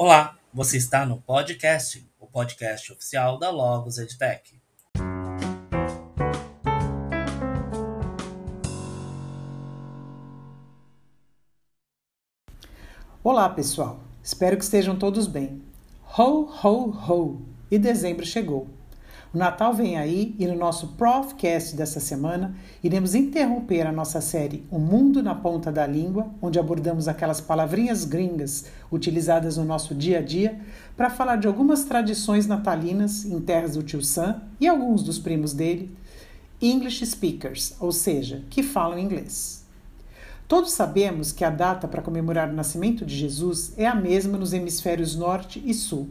Olá, você está no podcast, o podcast oficial da Logos EdTech. Olá, pessoal. Espero que estejam todos bem. Ho, ho, ho! E dezembro chegou. O Natal vem aí e no nosso Profcast dessa semana iremos interromper a nossa série O Mundo na Ponta da Língua, onde abordamos aquelas palavrinhas gringas utilizadas no nosso dia a dia, para falar de algumas tradições natalinas em terras do tio Sam e alguns dos primos dele, English speakers, ou seja, que falam inglês. Todos sabemos que a data para comemorar o nascimento de Jesus é a mesma nos hemisférios norte e sul.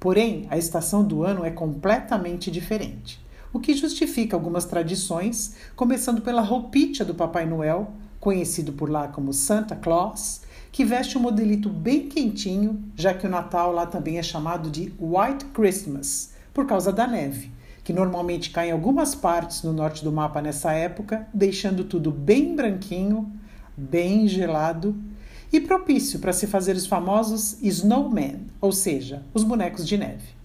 Porém, a estação do ano é completamente diferente, o que justifica algumas tradições, começando pela roupinha do Papai Noel, conhecido por lá como Santa Claus, que veste um modelito bem quentinho, já que o Natal lá também é chamado de White Christmas, por causa da neve, que normalmente cai em algumas partes no norte do mapa nessa época, deixando tudo bem branquinho, bem gelado e propício para se fazer os famosos snowmen, ou seja, os bonecos de neve.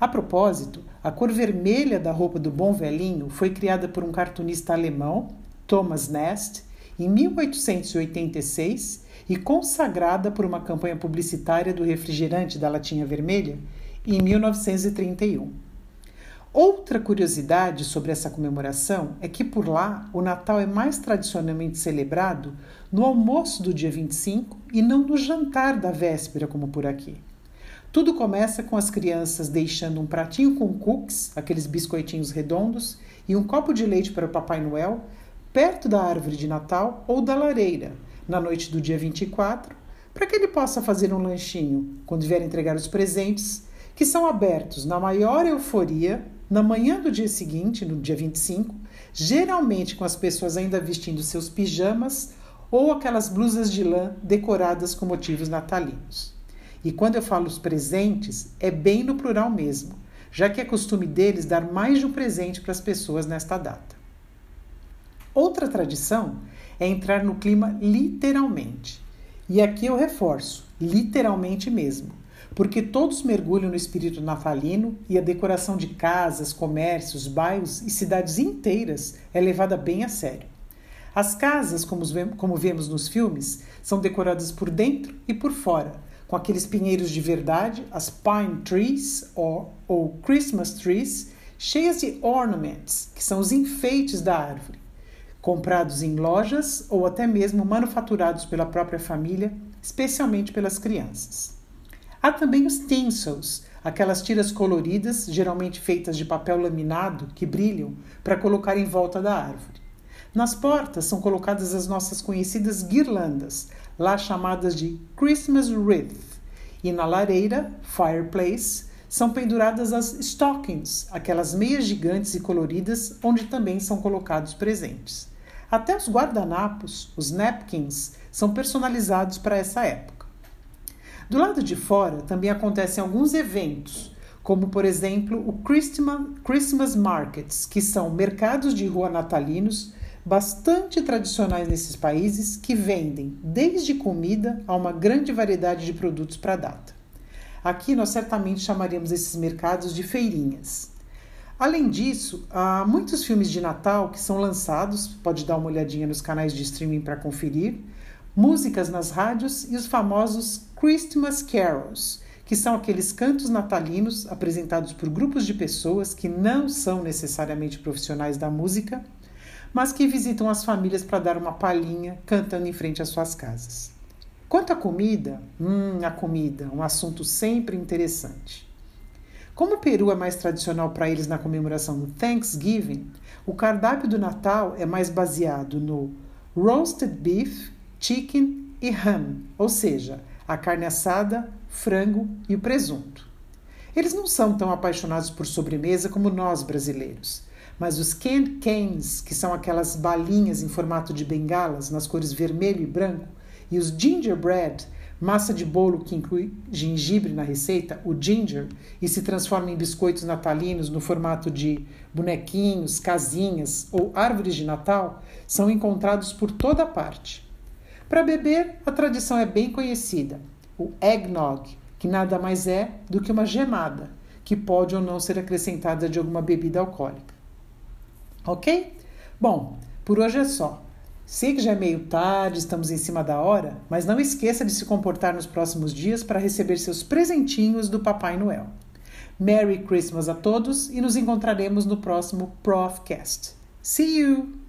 A propósito, a cor vermelha da roupa do bom velhinho foi criada por um cartunista alemão, Thomas Nast, em 1886 e consagrada por uma campanha publicitária do refrigerante da latinha vermelha em 1931. Outra curiosidade sobre essa comemoração é que por lá o Natal é mais tradicionalmente celebrado no almoço do dia 25 e não no jantar da véspera, como por aqui. Tudo começa com as crianças deixando um pratinho com cookies, aqueles biscoitinhos redondos, e um copo de leite para o Papai Noel, perto da árvore de Natal ou da lareira, na noite do dia 24, para que ele possa fazer um lanchinho quando vier entregar os presentes, que são abertos na maior euforia na manhã do dia seguinte, no dia 25, geralmente com as pessoas ainda vestindo seus pijamas ou aquelas blusas de lã decoradas com motivos natalinos. E quando eu falo os presentes, é bem no plural mesmo, já que é costume deles dar mais de um presente para as pessoas nesta data. Outra tradição é entrar no clima literalmente. E aqui eu reforço, literalmente mesmo porque todos mergulham no espírito natalino e a decoração de casas, comércios, bairros e cidades inteiras é levada bem a sério. As casas, como, vemos nos filmes, são decoradas por dentro e por fora, com aqueles pinheiros de verdade, as pine trees ou, ou Christmas trees, cheias de ornaments, que são os enfeites da árvore, comprados em lojas ou até mesmo manufaturados pela própria família, especialmente pelas crianças. Há também os tinsels, aquelas tiras coloridas, geralmente feitas de papel laminado, que brilham, para colocar em volta da árvore. Nas portas são colocadas as nossas conhecidas guirlandas, lá chamadas de Christmas wreath, e na lareira, fireplace, são penduradas as stockings, aquelas meias gigantes e coloridas, onde também são colocados presentes. Até os guardanapos, os napkins, são personalizados para essa época. Do lado de fora também acontecem alguns eventos, como por exemplo o Christmas Markets, que são mercados de rua natalinos bastante tradicionais nesses países que vendem desde comida a uma grande variedade de produtos para data. Aqui nós certamente chamaríamos esses mercados de feirinhas. Além disso, há muitos filmes de Natal que são lançados, pode dar uma olhadinha nos canais de streaming para conferir, músicas nas rádios e os famosos Christmas Carols, que são aqueles cantos natalinos apresentados por grupos de pessoas que não são necessariamente profissionais da música, mas que visitam as famílias para dar uma palhinha cantando em frente às suas casas. Quanto à comida, hum, a comida, um assunto sempre interessante. Como o Peru é mais tradicional para eles na comemoração do Thanksgiving, o cardápio do Natal é mais baseado no roasted beef, chicken e ham, ou seja, a carne assada, frango e o presunto. Eles não são tão apaixonados por sobremesa como nós brasileiros, mas os canned canes, que são aquelas balinhas em formato de bengalas nas cores vermelho e branco, e os gingerbread, massa de bolo que inclui gengibre na receita, o ginger, e se transforma em biscoitos natalinos no formato de bonequinhos, casinhas ou árvores de Natal, são encontrados por toda parte. Para beber, a tradição é bem conhecida. O eggnog, que nada mais é do que uma gemada, que pode ou não ser acrescentada de alguma bebida alcoólica. Ok? Bom, por hoje é só. Sei que já é meio tarde, estamos em cima da hora, mas não esqueça de se comportar nos próximos dias para receber seus presentinhos do Papai Noel. Merry Christmas a todos e nos encontraremos no próximo Profcast. See you!